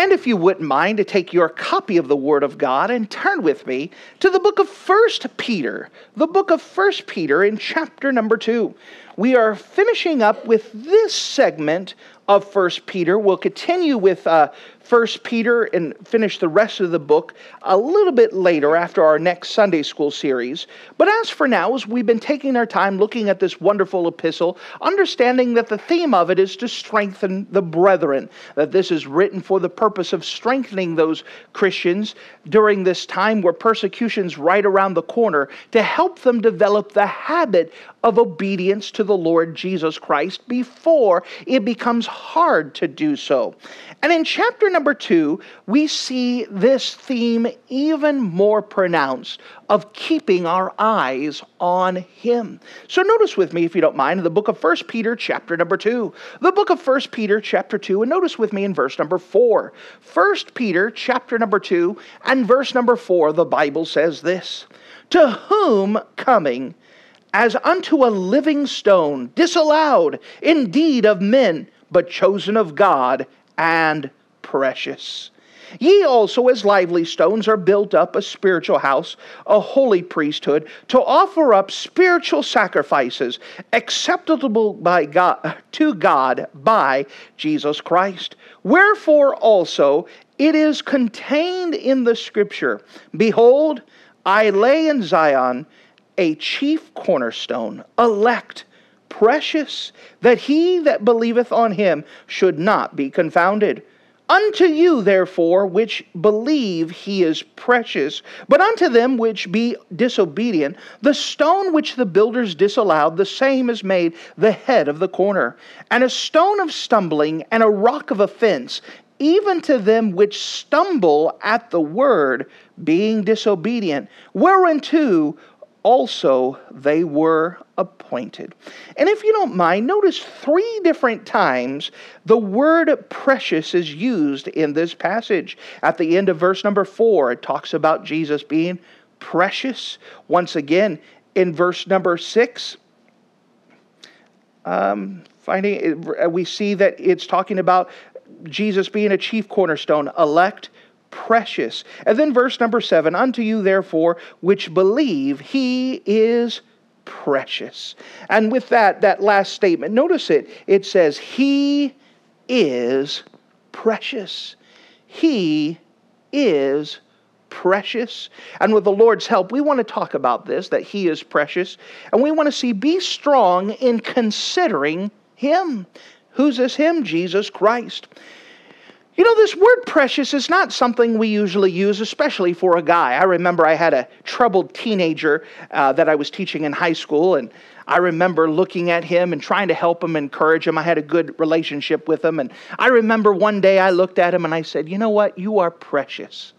And if you wouldn't mind to take your copy of the Word of God and turn with me to the book of First Peter, the book of First Peter in chapter number 2. We are finishing up with this segment of First Peter. We'll continue with uh, First Peter and finish the rest of the book a little bit later after our next Sunday school series. But as for now, as we've been taking our time looking at this wonderful epistle, understanding that the theme of it is to strengthen the brethren, that this is written for the purpose of strengthening those Christians during this time where persecution's right around the corner, to help them develop the habit of obedience to the Lord Jesus Christ before it becomes hard to do so. And in chapter number two, we see this theme even more pronounced of keeping our eyes on Him. So notice with me, if you don't mind, the book of First Peter, chapter number 2. The book of First Peter, chapter 2, and notice with me in verse number 4. First Peter, chapter number 2, and verse number 4, the Bible says this To whom coming, as unto a living stone, disallowed indeed of men, but chosen of God and precious. Ye also, as lively stones, are built up a spiritual house, a holy priesthood, to offer up spiritual sacrifices acceptable by God, to God by Jesus Christ. Wherefore also it is contained in the Scripture Behold, I lay in Zion a chief cornerstone, elect, precious, that he that believeth on him should not be confounded. Unto you, therefore, which believe he is precious, but unto them which be disobedient, the stone which the builders disallowed, the same is made the head of the corner, and a stone of stumbling, and a rock of offense, even to them which stumble at the word, being disobedient, whereunto also they were appointed. And if you don't mind, notice three different times the word precious is used in this passage. At the end of verse number four, it talks about Jesus being precious. Once again, in verse number six, um, finding we see that it's talking about Jesus being a chief cornerstone, elect, precious. And then verse number seven Unto you, therefore, which believe, he is precious. And with that, that last statement, notice it. It says, He is precious. He is precious. And with the Lord's help, we want to talk about this that He is precious. And we want to see be strong in considering Him. Who's this Him? Jesus Christ. You know, this word precious is not something we usually use, especially for a guy. I remember I had a troubled teenager uh, that I was teaching in high school, and I remember looking at him and trying to help him, encourage him. I had a good relationship with him. And I remember one day I looked at him and I said, You know what? You are precious.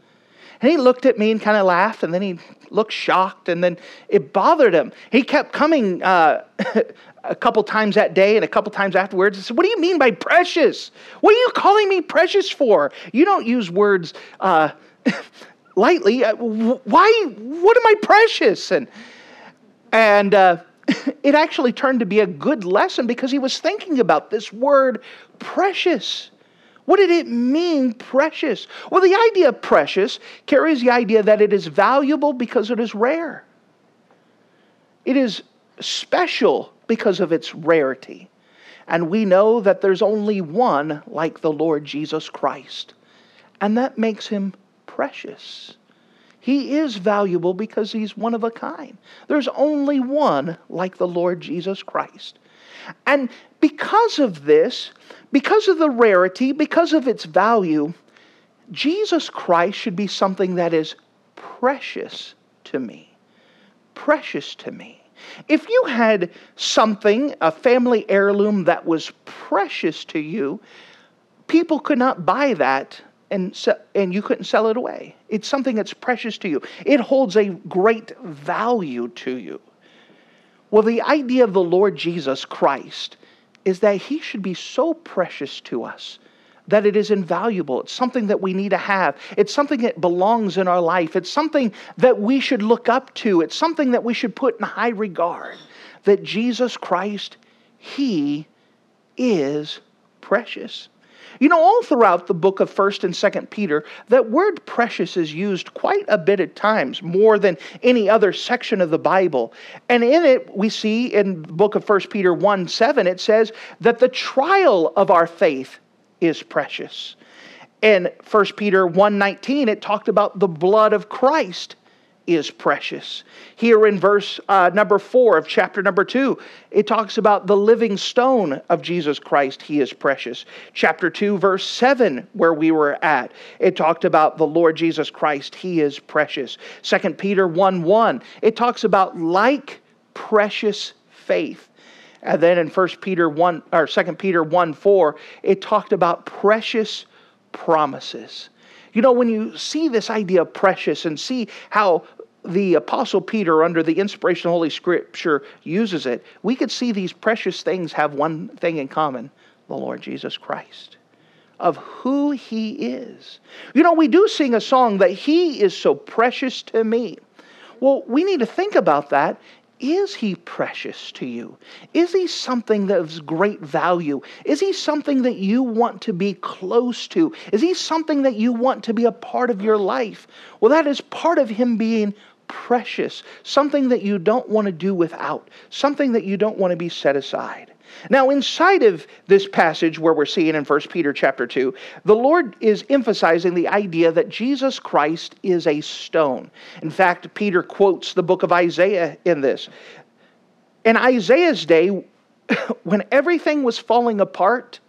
And he looked at me and kind of laughed, and then he looked shocked, and then it bothered him. He kept coming uh, a couple times that day and a couple times afterwards. I said, What do you mean by precious? What are you calling me precious for? You don't use words uh, lightly. Uh, why? What am I precious? And, and uh, it actually turned to be a good lesson because he was thinking about this word precious. What did it mean, precious? Well, the idea of precious carries the idea that it is valuable because it is rare. It is special because of its rarity. And we know that there's only one like the Lord Jesus Christ. And that makes him precious. He is valuable because he's one of a kind. There's only one like the Lord Jesus Christ. And because of this, because of the rarity, because of its value, Jesus Christ should be something that is precious to me. Precious to me. If you had something, a family heirloom that was precious to you, people could not buy that and, and you couldn't sell it away. It's something that's precious to you, it holds a great value to you. Well, the idea of the Lord Jesus Christ is that he should be so precious to us that it is invaluable. It's something that we need to have. It's something that belongs in our life. It's something that we should look up to. It's something that we should put in high regard. That Jesus Christ, He is precious. You know, all throughout the book of 1st and 2nd Peter, that word precious is used quite a bit at times, more than any other section of the Bible. And in it, we see in the book of 1st Peter 1 7, it says that the trial of our faith is precious. In 1 Peter 1:19 it talked about the blood of Christ is precious. Here in verse uh, number 4 of chapter number 2, it talks about the living stone of Jesus Christ, he is precious. Chapter 2 verse 7 where we were at, it talked about the Lord Jesus Christ, he is precious. Second Peter 1 1, it talks about like precious faith. And then in 1 Peter 1 or 2 Peter 1 4, it talked about precious promises. You know, when you see this idea of precious and see how the Apostle Peter, under the inspiration of Holy Scripture, uses it, we could see these precious things have one thing in common the Lord Jesus Christ. Of who he is. You know, we do sing a song that he is so precious to me. Well, we need to think about that is he precious to you? Is he something that of great value? Is he something that you want to be close to? Is he something that you want to be a part of your life? Well, that is part of him being precious, something that you don't want to do without, something that you don't want to be set aside. Now, inside of this passage where we're seeing in 1 Peter chapter 2, the Lord is emphasizing the idea that Jesus Christ is a stone. In fact, Peter quotes the book of Isaiah in this. In Isaiah's day, when everything was falling apart,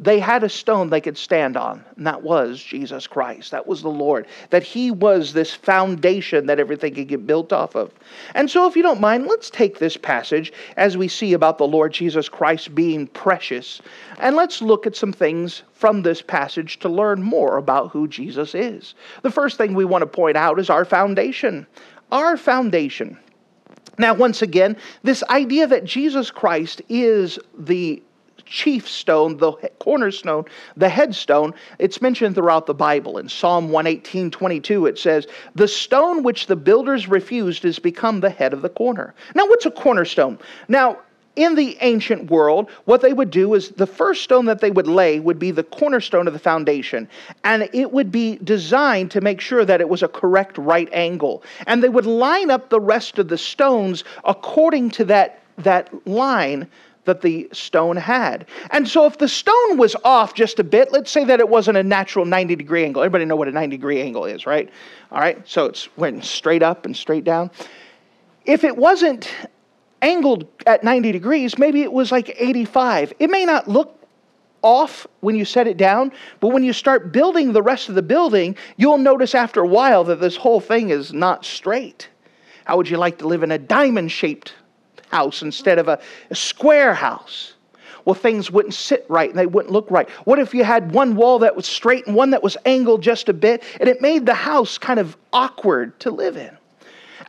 they had a stone they could stand on, and that was Jesus Christ. That was the Lord. That He was this foundation that everything could get built off of. And so, if you don't mind, let's take this passage as we see about the Lord Jesus Christ being precious, and let's look at some things from this passage to learn more about who Jesus is. The first thing we want to point out is our foundation. Our foundation. Now, once again, this idea that Jesus Christ is the chief stone, the cornerstone, the headstone, it's mentioned throughout the Bible. In Psalm 118 22, it says, The stone which the builders refused has become the head of the corner. Now, what's a cornerstone? Now, in the ancient world, what they would do is the first stone that they would lay would be the cornerstone of the foundation. And it would be designed to make sure that it was a correct right angle. And they would line up the rest of the stones according to that, that line that the stone had. And so if the stone was off just a bit, let's say that it wasn't a natural 90 degree angle. Everybody know what a 90 degree angle is, right? All right, so it's went straight up and straight down. If it wasn't angled at 90 degrees, maybe it was like 85. It may not look off when you set it down, but when you start building the rest of the building, you'll notice after a while that this whole thing is not straight. How would you like to live in a diamond shaped house instead of a, a square house. Well, things wouldn't sit right and they wouldn't look right. What if you had one wall that was straight and one that was angled just a bit, and it made the house kind of awkward to live in?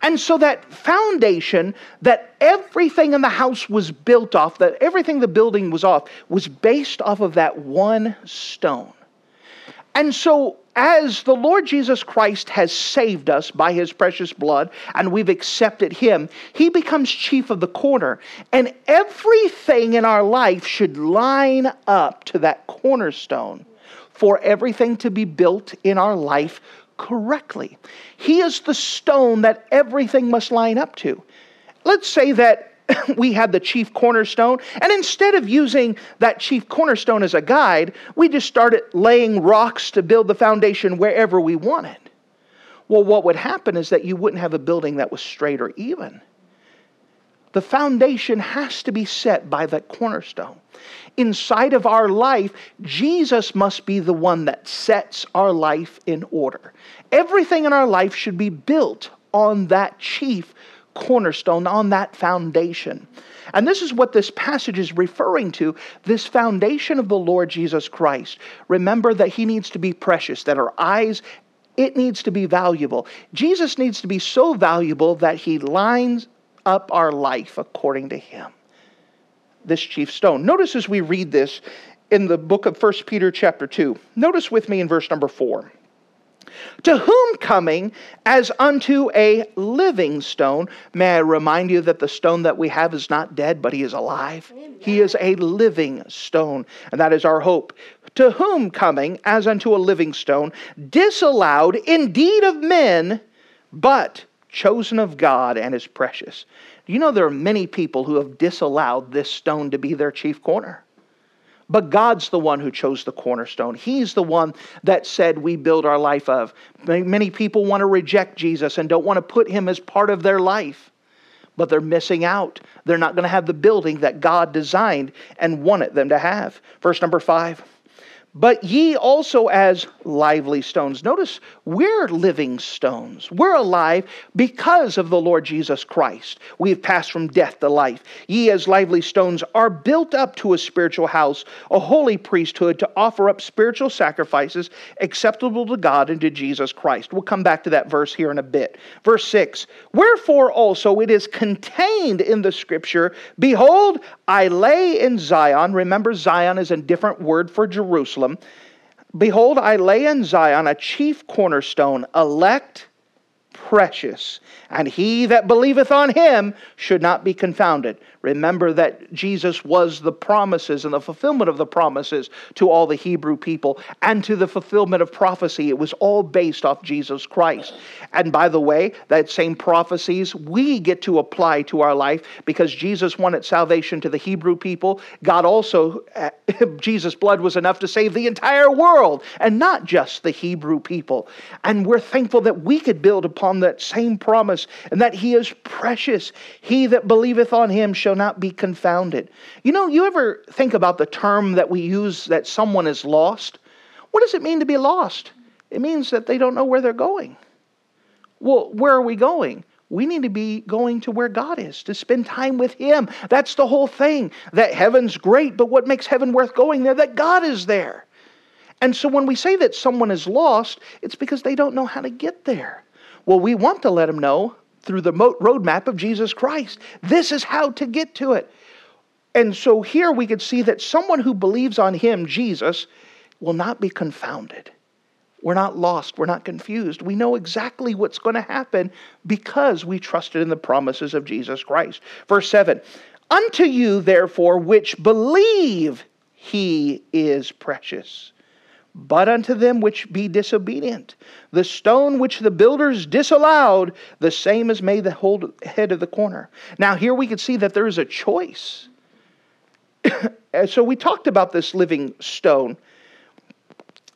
And so that foundation that everything in the house was built off, that everything the building was off, was based off of that one stone. And so as the Lord Jesus Christ has saved us by his precious blood and we've accepted him, he becomes chief of the corner. And everything in our life should line up to that cornerstone for everything to be built in our life correctly. He is the stone that everything must line up to. Let's say that we had the chief cornerstone. And instead of using that chief cornerstone as a guide, we just started laying rocks to build the foundation wherever we wanted. Well, what would happen is that you wouldn't have a building that was straight or even. The foundation has to be set by that cornerstone. Inside of our life, Jesus must be the one that sets our life in order. Everything in our life should be built on that chief cornerstone, on that foundation. And this is what this passage is referring to this foundation of the Lord Jesus Christ. Remember that he needs to be precious, that our eyes, it needs to be valuable. Jesus needs to be so valuable that he lines up our life according to him. This chief stone. Notice as we read this in the book of 1 Peter, chapter 2, notice with me in verse number 4 to whom coming as unto a living stone. May I remind you that the stone that we have is not dead, but he is alive. He is a living stone, and that is our hope. To whom coming as unto a living stone, disallowed indeed of men, but chosen of God and is precious. You know there are many people who have disallowed this stone to be their chief corner? But God's the one who chose the cornerstone. He's the one that said we build our life of. Many people want to reject Jesus and don't want to put him as part of their life. But they're missing out. They're not going to have the building that God designed and wanted them to have. Verse number five but ye also as lively stones. Notice we're living stones. We're alive because of the Lord Jesus Christ. We have passed from death to life. Ye as lively stones are built up to a spiritual house, a holy priesthood to offer up spiritual sacrifices acceptable to God and to Jesus Christ. We'll come back to that verse here in a bit. Verse 6 Wherefore also it is contained in the scripture Behold, I lay in Zion. Remember, Zion is a different word for Jerusalem Jerusalem Behold, I lay in Zion a chief cornerstone, elect, precious, and he that believeth on him should not be confounded. Remember that Jesus was the promises and the fulfillment of the promises to all the Hebrew people and to the fulfillment of prophecy. It was all based off Jesus Christ. And by the way, that same prophecies we get to apply to our life because Jesus wanted salvation to the Hebrew people. God also, Jesus' blood was enough to save the entire world and not just the Hebrew people. And we're thankful that we could build upon that same promise and that He is precious. He that believeth on Him shall not be confounded. You know, you ever think about the term that we use that someone is lost? What does it mean to be lost? It means that they don't know where they're going. Well, where are we going? We need to be going to where God is, to spend time with Him. That's the whole thing. That heaven's great, but what makes heaven worth going there? That God is there. And so when we say that someone is lost, it's because they don't know how to get there. Well, we want to let them know through the roadmap of Jesus Christ. This is how to get to it. And so here we could see that someone who believes on him, Jesus, will not be confounded. We're not lost. We're not confused. We know exactly what's going to happen because we trusted in the promises of Jesus Christ. Verse 7 Unto you, therefore, which believe he is precious but unto them which be disobedient. The stone which the builders disallowed, the same is made the whole head of the corner. Now, here we can see that there is a choice. so, we talked about this living stone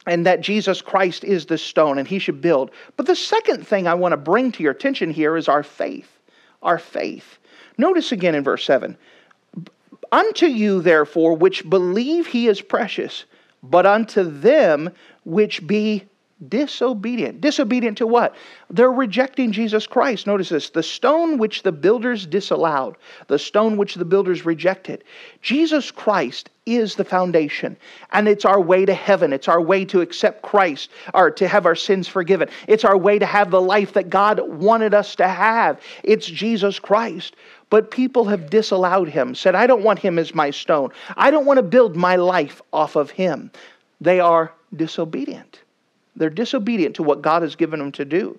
and that Jesus Christ is the stone and he should build. But the second thing I want to bring to your attention here is our faith. Our faith. Notice again in verse 7 Unto you, therefore, which believe he is precious, but unto them which be disobedient. Disobedient to what? They're rejecting Jesus Christ. Notice this the stone which the builders disallowed, the stone which the builders rejected. Jesus Christ is the foundation, and it's our way to heaven. It's our way to accept Christ, or to have our sins forgiven. It's our way to have the life that God wanted us to have. It's Jesus Christ. But people have disallowed him, said, I don't want him as my stone. I don't want to build my life off of him. They are disobedient. They're disobedient to what God has given them to do.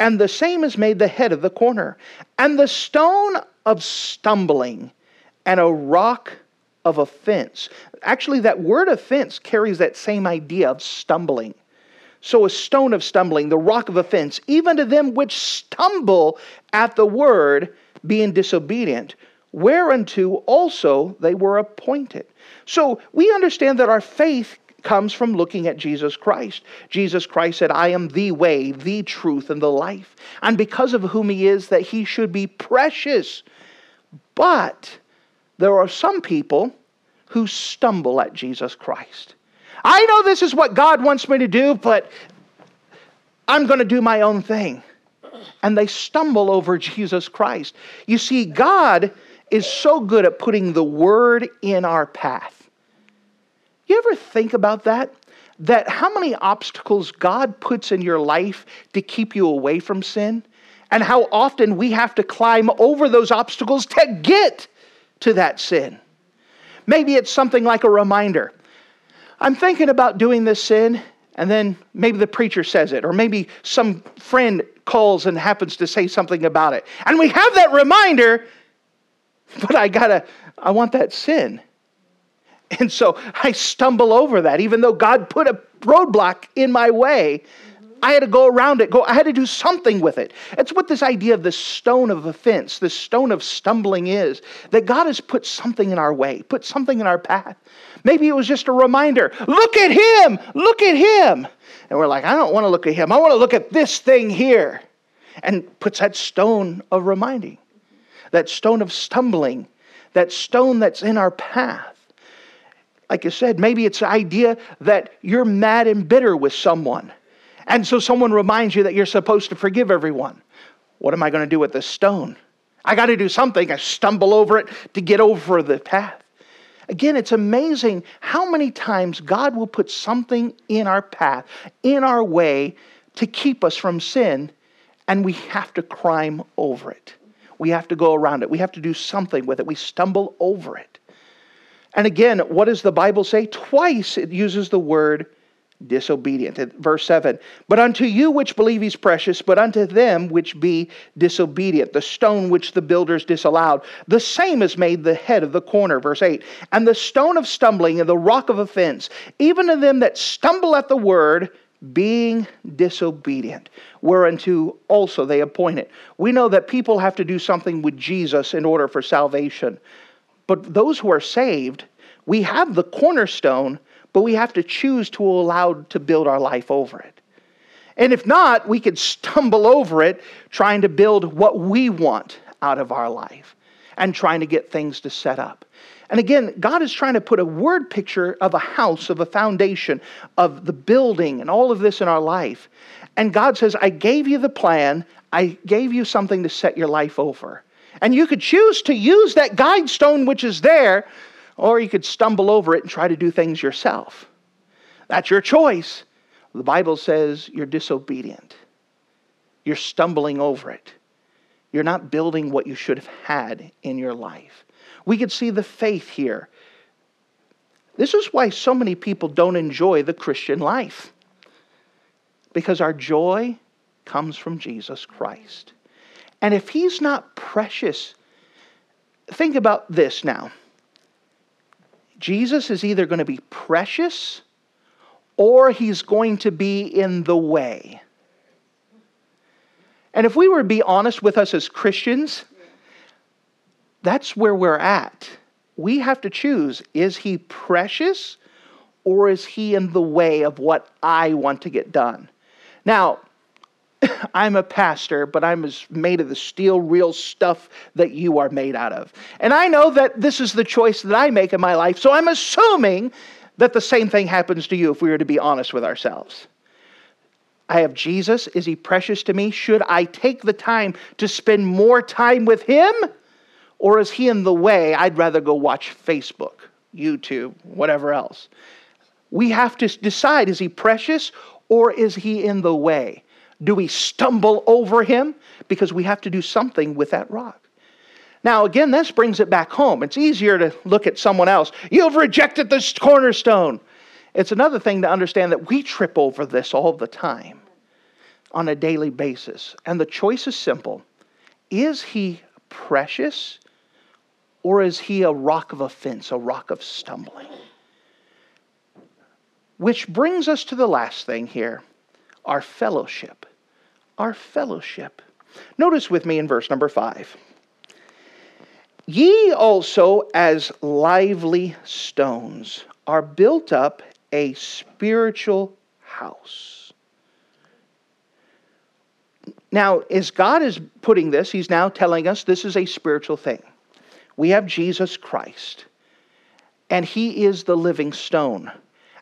And the same is made the head of the corner. And the stone of stumbling and a rock of offense. Actually, that word offense carries that same idea of stumbling. So, a stone of stumbling, the rock of offense, even to them which stumble at the word, being disobedient, whereunto also they were appointed. So we understand that our faith comes from looking at Jesus Christ. Jesus Christ said, I am the way, the truth, and the life. And because of whom he is, that he should be precious. But there are some people who stumble at Jesus Christ. I know this is what God wants me to do, but I'm going to do my own thing. and they stumble over Jesus Christ. You see, God is so good at putting the word in our path. You ever think about that? That how many obstacles God puts in your life to keep you away from sin, and how often we have to climb over those obstacles to get to that sin. Maybe it's something like a reminder. I'm thinking about doing this sin, and then maybe the preacher says it, or maybe some friend calls and happens to say something about it. And we have that reminder, but I gotta, I want that sin. And so I stumble over that, even though God put a roadblock in my way. I had to go around it. Go. I had to do something with it. It's what this idea of the stone of offense, the stone of stumbling is. That God has put something in our way, put something in our path. Maybe it was just a reminder. Look at him. Look at him. And we're like, I don't want to look at him. I want to look at this thing here. And puts that stone of reminding, that stone of stumbling, that stone that's in our path. Like I said, maybe it's the idea that you're mad and bitter with someone and so someone reminds you that you're supposed to forgive everyone. What am I going to do with this stone? I got to do something. I stumble over it to get over the path. Again, it's amazing how many times God will put something in our path, in our way, to keep us from sin, and we have to climb over it. We have to go around it. We have to do something with it. We stumble over it. And again, what does the Bible say? Twice it uses the word disobedient. Verse 7 But unto you which believe he's precious, but unto them which be disobedient, the stone which the builders disallowed, the same is made the head of the corner. Verse 8 And the stone of stumbling and the rock of offense, even to them that stumble at the word, being disobedient, whereunto also they appointed. We know that people have to do something with Jesus in order for salvation. But those who are saved, we have the cornerstone but we have to choose to allow to build our life over it. And if not, we could stumble over it trying to build what we want out of our life and trying to get things to set up. And again, God is trying to put a word picture of a house, of a foundation, of the building, and all of this in our life. And God says, I gave you the plan, I gave you something to set your life over. And you could choose to use that guide stone which is there or you could stumble over it and try to do things yourself. That's your choice. The Bible says you're disobedient. You're stumbling over it. You're not building what you should have had in your life. We could see the faith here. This is why so many people don't enjoy the Christian life. Because our joy comes from Jesus Christ. And if He's not precious, think about this now. Jesus is either going to be precious or he's going to be in the way. And if we were to be honest with us as Christians, that's where we're at. We have to choose is he precious or is he in the way of what I want to get done? Now, I'm a pastor, but I'm as made of the steel, real stuff that you are made out of. And I know that this is the choice that I make in my life, so I'm assuming that the same thing happens to you if we were to be honest with ourselves. I have Jesus. Is he precious to me? Should I take the time to spend more time with him? Or is he in the way? I'd rather go watch Facebook, YouTube, whatever else. We have to decide is he precious or is he in the way? Do we stumble over him? Because we have to do something with that rock. Now, again, this brings it back home. It's easier to look at someone else. You've rejected this cornerstone. It's another thing to understand that we trip over this all the time on a daily basis. And the choice is simple Is he precious or is he a rock of offense, a rock of stumbling? Which brings us to the last thing here our fellowship our fellowship. Notice with me in verse number five. Ye also, as lively stones, are built up a spiritual house. Now, as God is putting this, He's now telling us this is a spiritual thing. We have Jesus Christ, and He is the living stone.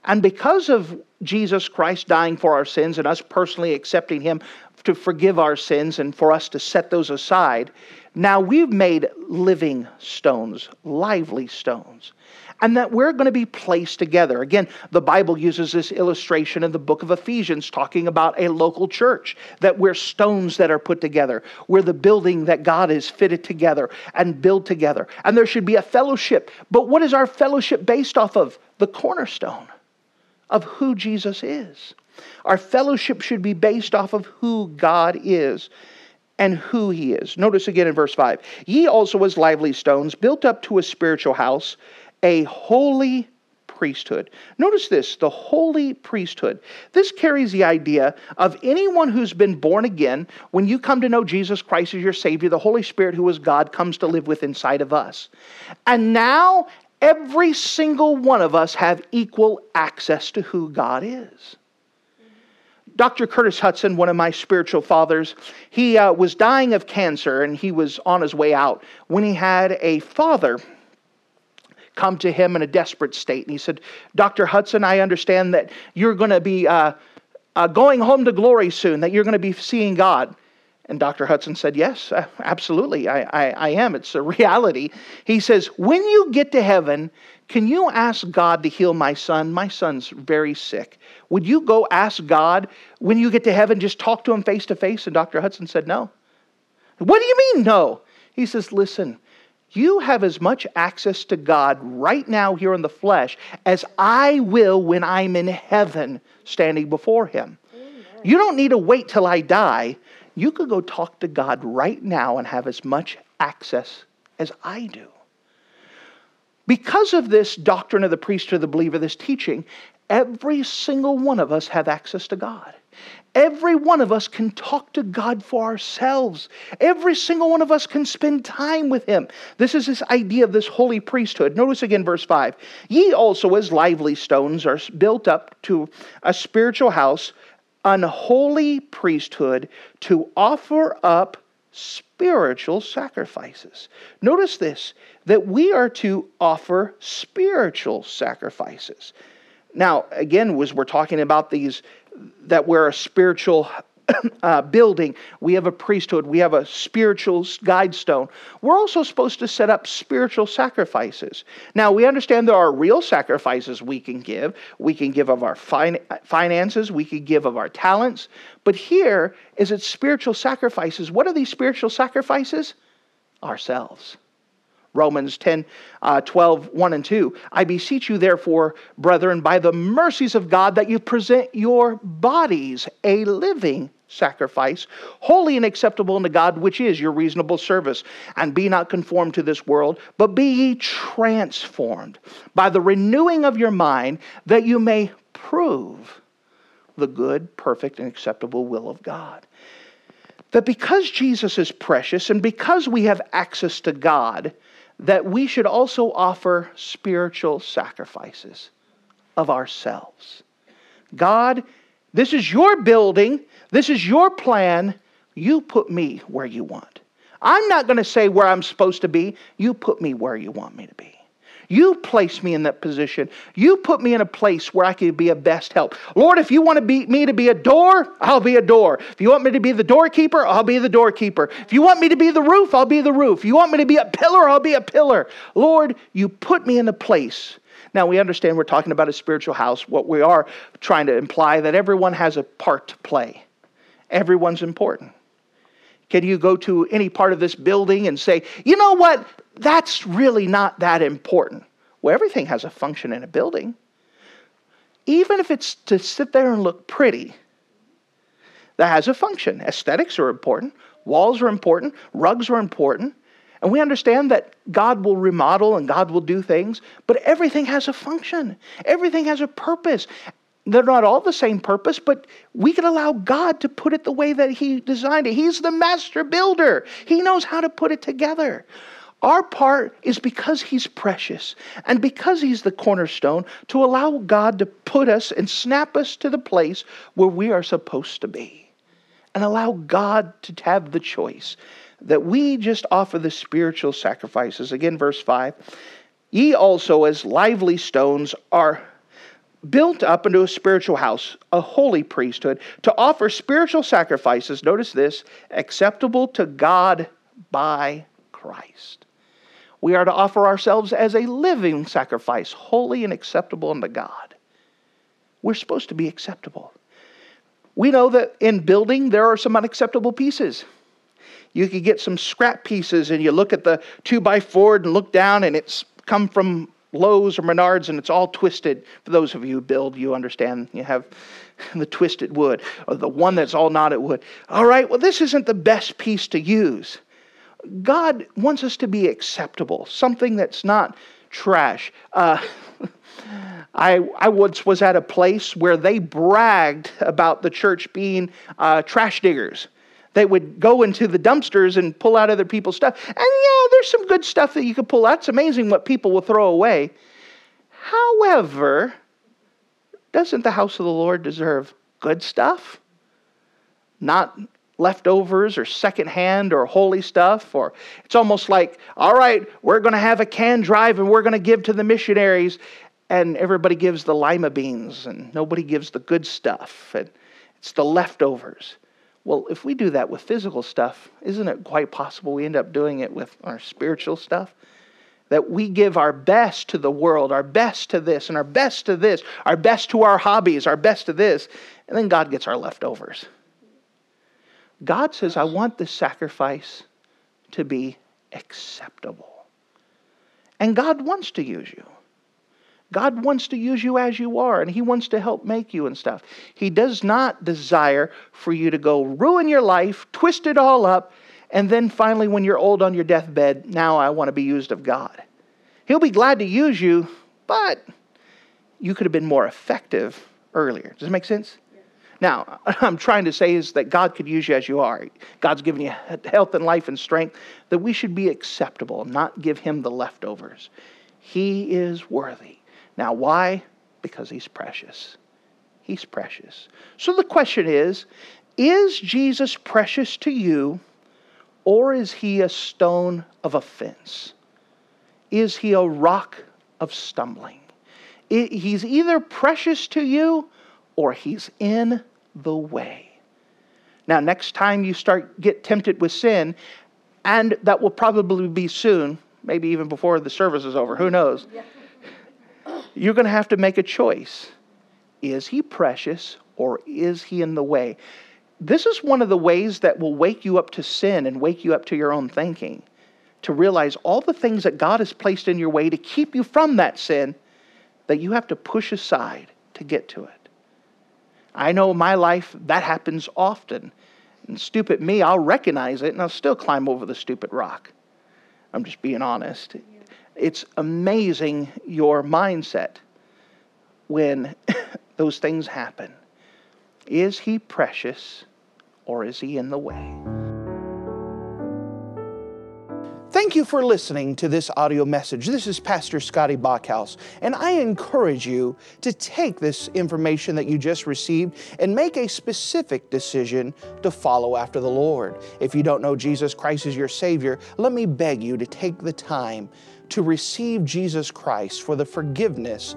And because of Jesus Christ dying for our sins and us personally accepting Him to forgive our sins and for us to set those aside, now we've made living stones, lively stones and that we're going to be placed together. Again, the Bible uses this illustration in the book of Ephesians, talking about a local church, that we're stones that are put together. We're the building that God has fitted together and built together. And there should be a fellowship. But what is our fellowship based off of? The cornerstone of who Jesus is. Our fellowship should be based off of who God is and who he is. Notice again in verse 5 Ye also, as lively stones, built up to a spiritual house, a holy priesthood. Notice this the holy priesthood. This carries the idea of anyone who's been born again. When you come to know Jesus Christ as your Savior, the Holy Spirit, who is God, comes to live with inside of us. And now, every single one of us have equal access to who God is. Dr. Curtis Hudson, one of my spiritual fathers, he uh, was dying of cancer and he was on his way out when he had a father come to him in a desperate state. And he said, Dr. Hudson, I understand that you're going to be uh, uh, going home to glory soon, that you're going to be seeing God. And Dr. Hudson said, Yes, uh, absolutely, I, I, I am. It's a reality. He says, When you get to heaven, can you ask God to heal my son? My son's very sick. Would you go ask God when you get to heaven, just talk to him face to face? And Dr. Hudson said, No. What do you mean, no? He says, Listen, you have as much access to God right now here in the flesh as I will when I'm in heaven standing before Him. You don't need to wait till I die. You could go talk to God right now and have as much access as I do. Because of this doctrine of the priest or the believer, this teaching, every single one of us have access to God. Every one of us can talk to God for ourselves. Every single one of us can spend time with Him. This is this idea of this holy priesthood. Notice again verse 5 Ye also, as lively stones, are built up to a spiritual house, an holy priesthood, to offer up spiritual sacrifices. Notice this that we are to offer spiritual sacrifices. Now, again, as we're talking about these that we're a spiritual uh, building. We have a priesthood. We have a spiritual guide stone. We're also supposed to set up spiritual sacrifices. Now, we understand there are real sacrifices we can give. We can give of our fin- finances, we can give of our talents. But here is it spiritual sacrifices. What are these spiritual sacrifices? Ourselves. Romans 10, uh, 12, 1 and 2. I beseech you, therefore, brethren, by the mercies of God, that you present your bodies a living sacrifice, holy and acceptable unto God, which is your reasonable service. And be not conformed to this world, but be ye transformed by the renewing of your mind, that you may prove the good, perfect, and acceptable will of God. That because Jesus is precious and because we have access to God, that we should also offer spiritual sacrifices of ourselves. God, this is your building, this is your plan. You put me where you want. I'm not going to say where I'm supposed to be. You put me where you want me to be. You place me in that position. You put me in a place where I can be a best help. Lord, if you want to be, me to be a door, I'll be a door. If you want me to be the doorkeeper, I'll be the doorkeeper. If you want me to be the roof, I'll be the roof. If you want me to be a pillar, I'll be a pillar. Lord, you put me in a place. Now, we understand we're talking about a spiritual house. What we are trying to imply that everyone has a part to play. Everyone's important. Can you go to any part of this building and say, you know what? That's really not that important. Well, everything has a function in a building. Even if it's to sit there and look pretty, that has a function. Aesthetics are important, walls are important, rugs are important. And we understand that God will remodel and God will do things, but everything has a function. Everything has a purpose. They're not all the same purpose, but we can allow God to put it the way that He designed it. He's the master builder, He knows how to put it together. Our part is because He's precious and because He's the cornerstone to allow God to put us and snap us to the place where we are supposed to be and allow God to have the choice that we just offer the spiritual sacrifices. Again, verse 5 Ye also, as lively stones, are built up into a spiritual house, a holy priesthood, to offer spiritual sacrifices, notice this, acceptable to God by Christ. We are to offer ourselves as a living sacrifice, holy and acceptable unto God. We're supposed to be acceptable. We know that in building there are some unacceptable pieces. You could get some scrap pieces and you look at the two by four and look down and it's come from Lowe's or Menards and it's all twisted. For those of you who build, you understand. You have the twisted wood or the one that's all knotted wood. All right, well, this isn't the best piece to use. God wants us to be acceptable, something that's not trash. Uh, I, I once was at a place where they bragged about the church being uh, trash diggers. They would go into the dumpsters and pull out other people's stuff. And yeah, there's some good stuff that you could pull out. It's amazing what people will throw away. However, doesn't the house of the Lord deserve good stuff? Not leftovers or secondhand or holey stuff or it's almost like all right we're going to have a can drive and we're going to give to the missionaries and everybody gives the lima beans and nobody gives the good stuff and it's the leftovers well if we do that with physical stuff isn't it quite possible we end up doing it with our spiritual stuff? That we give our best to the world our best to this and our best to this our best to our hobbies our best to this and then god gets our leftovers. God says i want this sacrifice to be acceptable. And god wants to use you God wants to use you as you are, and He wants to help make you and stuff. He does not desire for you to go ruin your life, twist it all up, and then finally, when you're old on your deathbed, now I want to be used of God. He'll be glad to use you, but you could have been more effective earlier. Does that make sense? Now, I'm trying to say is that God could use you as you are. God's given you health and life and strength, that we should be acceptable, not give Him the leftovers. He is worthy. Now, why? Because he's precious. He's precious. So the question is Is Jesus precious to you, or is he a stone of offense? Is he a rock of stumbling? He's either precious to you or he's in the way. Now, next time you start get tempted with sin, and that will probably be soon, maybe even before the service is over, who knows? Yeah you're going to have to make a choice. Is he precious or is he in the way? This is one of the ways that will wake you up to sin and wake you up to your own thinking. To realize all the things that God has placed in your way to keep you from that sin that you have to push aside to get to it. I know in my life that happens often. And stupid me, I'll recognize it and I'll still climb over the stupid rock. I'm just being honest it's amazing your mindset when those things happen. Is he precious or is he in the way? Thank you for listening to this audio message. This is Pastor Scotty Bachhaus, and I encourage you to take this information that you just received and make a specific decision to follow after the Lord. If you don't know Jesus Christ as your Savior, let me beg you to take the time to receive Jesus Christ for the forgiveness